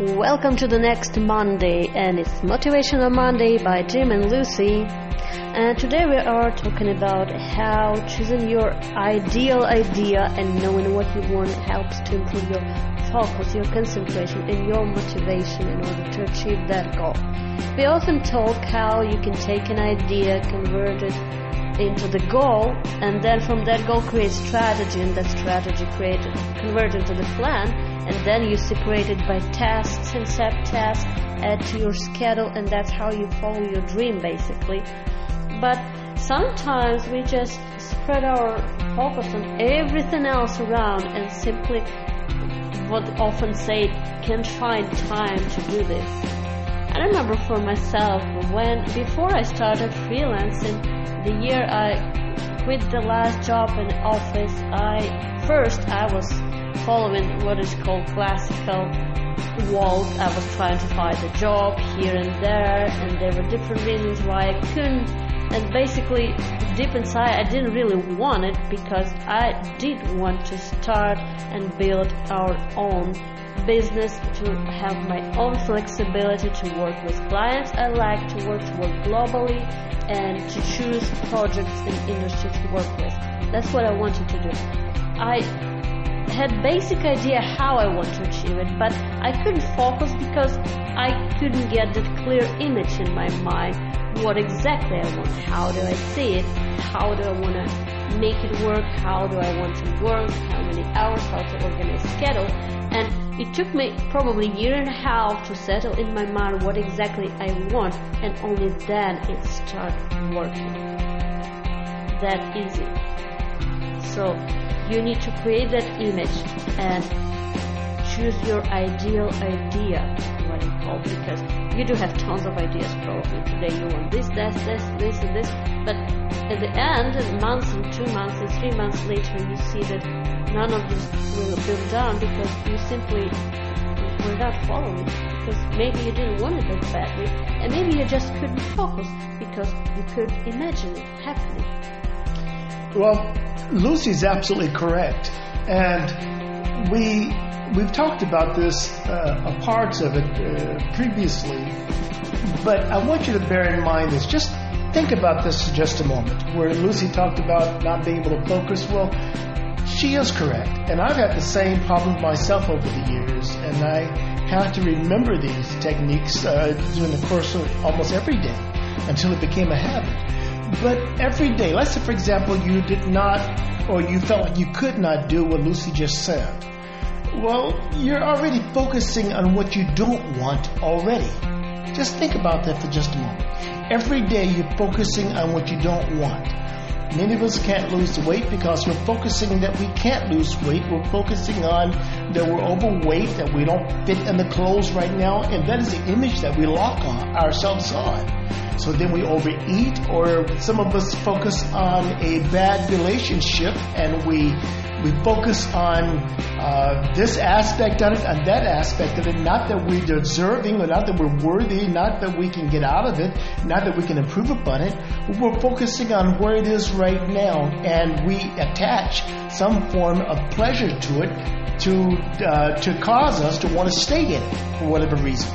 Welcome to the next Monday, and it's Motivational Monday by Jim and Lucy. And today we are talking about how choosing your ideal idea and knowing what you want helps to improve your focus, your concentration, and your motivation in order to achieve that goal. We often talk how you can take an idea, convert it into the goal, and then from that goal create strategy, and that strategy create convert into the plan, and then you separate it by tasks and set tasks, add to your schedule, and that's how you follow your dream basically. But sometimes we just spread our focus on everything else around and simply what often say can't find time to do this. I remember for myself when before I started freelancing the year I quit the last job in office, I first I was following what is called classical world. I was trying to find a job here and there, and there were different reasons why I couldn't. And basically, deep inside, I didn't really want it because I did want to start and build our own business to have my own flexibility to work with clients I like to work to work globally and to choose projects and industries to work with. That's what I wanted to do. I had basic idea how I want to achieve it, but I couldn't focus because I couldn't get that clear image in my mind what exactly I want. How do I see it? How do I want to make it work? How do I want to work? How many hours? How to organize schedule? And it took me probably a year and a half to settle in my mind what exactly I want, and only then it started working. That easy. So you need to create that image and choose your ideal idea, what you call, because you do have tons of ideas probably. Today you want this, that, this, this, and this, but at the end, months and two months and three months later, you see that none of this will build down because you simply were not following because maybe you didn't want it that badly and maybe you just couldn't focus because you could imagine it happening. Well, Lucy's absolutely correct. And we we've talked about this uh, parts of it uh, previously, but I want you to bear in mind this. Just think about this for just a moment. Where Lucy talked about not being able to focus. Well, she is correct. And I've had the same problem myself over the years, and I have to remember these techniques uh, during the course of almost every day until it became a habit. But every day, let's say, for example, you did not, or you felt like you could not do what Lucy just said. Well, you're already focusing on what you don't want already. Just think about that for just a moment. Every day you're focusing on what you don't want. Many of us can't lose weight because we're focusing that we can't lose weight. We're focusing on that we're overweight, that we don't fit in the clothes right now, and that is the image that we lock on ourselves on. So then we overeat, or some of us focus on a bad relationship and we we focus on uh, this aspect of it and that aspect of it. Not that we're deserving, or not that we're worthy, not that we can get out of it, not that we can improve upon it. We're focusing on where it is right now, and we attach some form of pleasure to it to uh, to cause us to want to stay in it for whatever reason.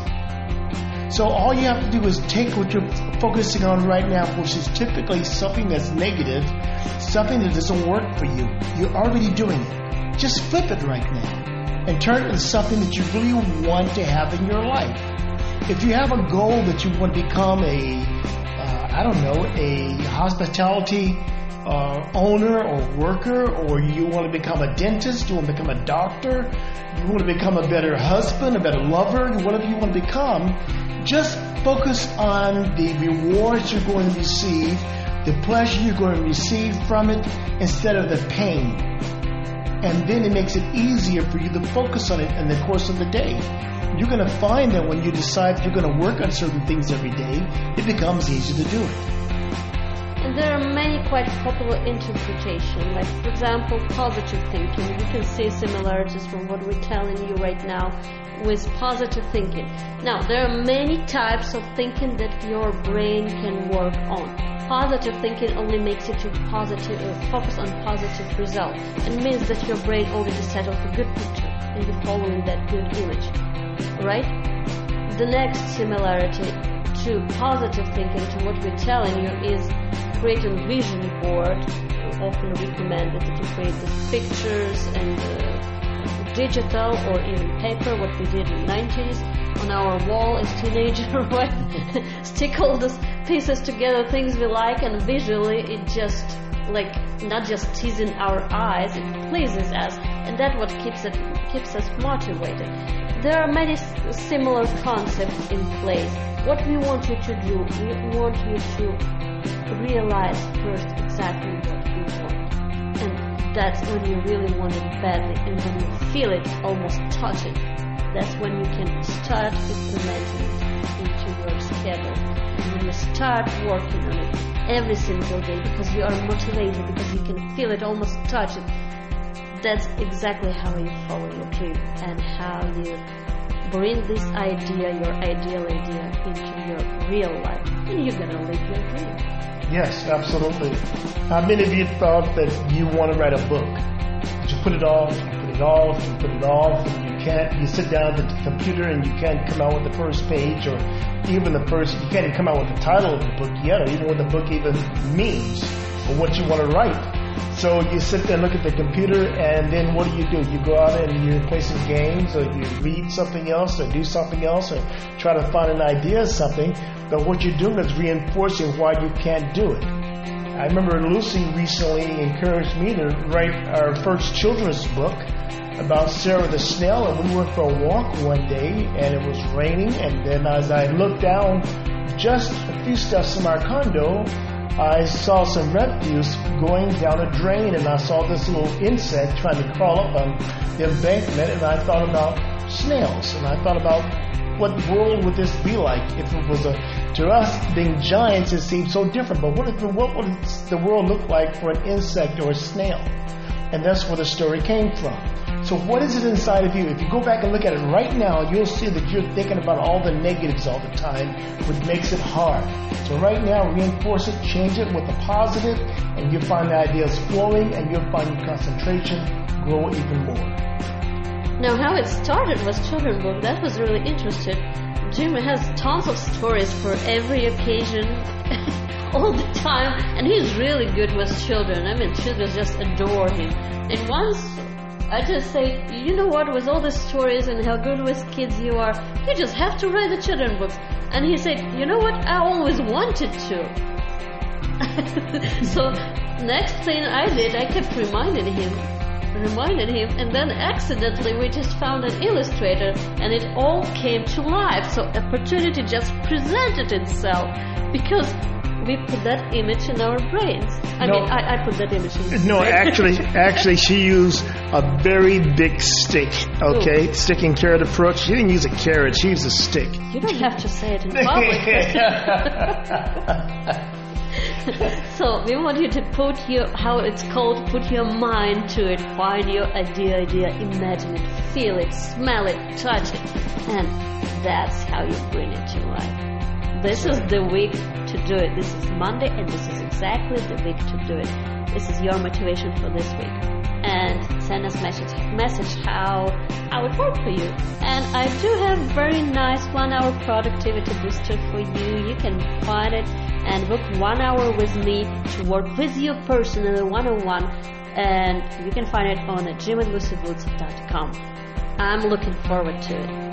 So all you have to do is take what you're focusing on right now, which is typically something that's negative, something that doesn't work for you. You're already doing it. Just flip it right now and turn it into something that you really want to have in your life. If you have a goal that you want to become a, uh, I don't know, a hospitality uh, owner or worker, or you want to become a dentist, you want to become a doctor, you want to become a better husband, a better lover, whatever you want to become, just focus on the rewards you're going to receive, the pleasure you're going to receive from it, instead of the pain. And then it makes it easier for you to focus on it in the course of the day. You're going to find that when you decide you're going to work on certain things every day, it becomes easier to do it. And there are many quite popular interpretations, like for example, positive thinking. You can see similarities from what we're telling you right now with positive thinking. Now, there are many types of thinking that your brain can work on. Positive thinking only makes it to positive, uh, focus on positive results. It means that your brain already settled a good picture and you're following that good image. right? The next similarity to positive thinking to what we're telling you is create a vision board. Often recommended you create the pictures and uh, digital or even paper, what we did in the 90s on our wall as teenagers, right? Stick all these pieces together, things we like, and visually it just like not just teasing our eyes, it pleases us, and that what keeps it keeps us motivated. There are many similar concepts in place. What we want you to do, we want you to realize first exactly what you want. And that's when you really want it badly, and when you feel it, almost touch it, that's when you can start implementing it into your schedule. And you start working on it every single day because you are motivated, because you can feel it, almost touch it, that's exactly how you follow your dream and how you bring this idea, your ideal idea, into your real life. And you're to live your dream. Yes, absolutely. How many of you thought that you want to write a book? But you put it off, you put it off, you put it off, and you can't, you sit down at the computer and you can't come out with the first page or even the first, you can't even come out with the title of the book yet, or even what the book even means or what you want to write. So you sit there and look at the computer, and then what do you do? You go out and you play some games, or you read something else, or do something else, or try to find an idea of something. But what you're doing is reinforcing why you can't do it. I remember Lucy recently encouraged me to write our first children's book about Sarah the snail, and we went for a walk one day, and it was raining, and then as I looked down just a few steps from our condo, I saw some refuse going down a drain, and I saw this little insect trying to crawl up on the embankment, and I thought about snails, and I thought about what world would this be like if it was a to us being giants it seems so different. But what if what would the world look like for an insect or a snail? And that's where the story came from so what is it inside of you? If you go back and look at it right now, you'll see that you're thinking about all the negatives all the time, which makes it hard. So right now, reinforce it, change it with a positive, and you'll find the ideas flowing, and you'll find your concentration grow even more. Now, how it started was children's book. That was really interesting. Jim has tons of stories for every occasion. all the time, and he's really good with children. I mean, children just adore him. And once I just say, you know what, with all the stories and how good with kids you are, you just have to write the children books. And he said, you know what, I always wanted to. so next thing I did, I kept reminding him, reminding him, and then accidentally we just found an illustrator, and it all came to life. So opportunity just presented itself because we put that image in our brains. I no, mean, I, I, put that image in. No, actually, actually, she used a very big stick. Okay, Ooh. stick and carrot approach. She didn't use a carrot; she used a stick. You don't have to say it in public. so we want you to put your how it's called put your mind to it find your idea idea imagine it feel it smell it touch it and that's how you bring it to life this is the week to do it. This is Monday, and this is exactly the week to do it. This is your motivation for this week. And send us message message how I would work for you. And I do have very nice one hour productivity booster for you. You can find it and book one hour with me to work with you personally one on one. And you can find it on jimandlucywoods.com. I'm looking forward to it.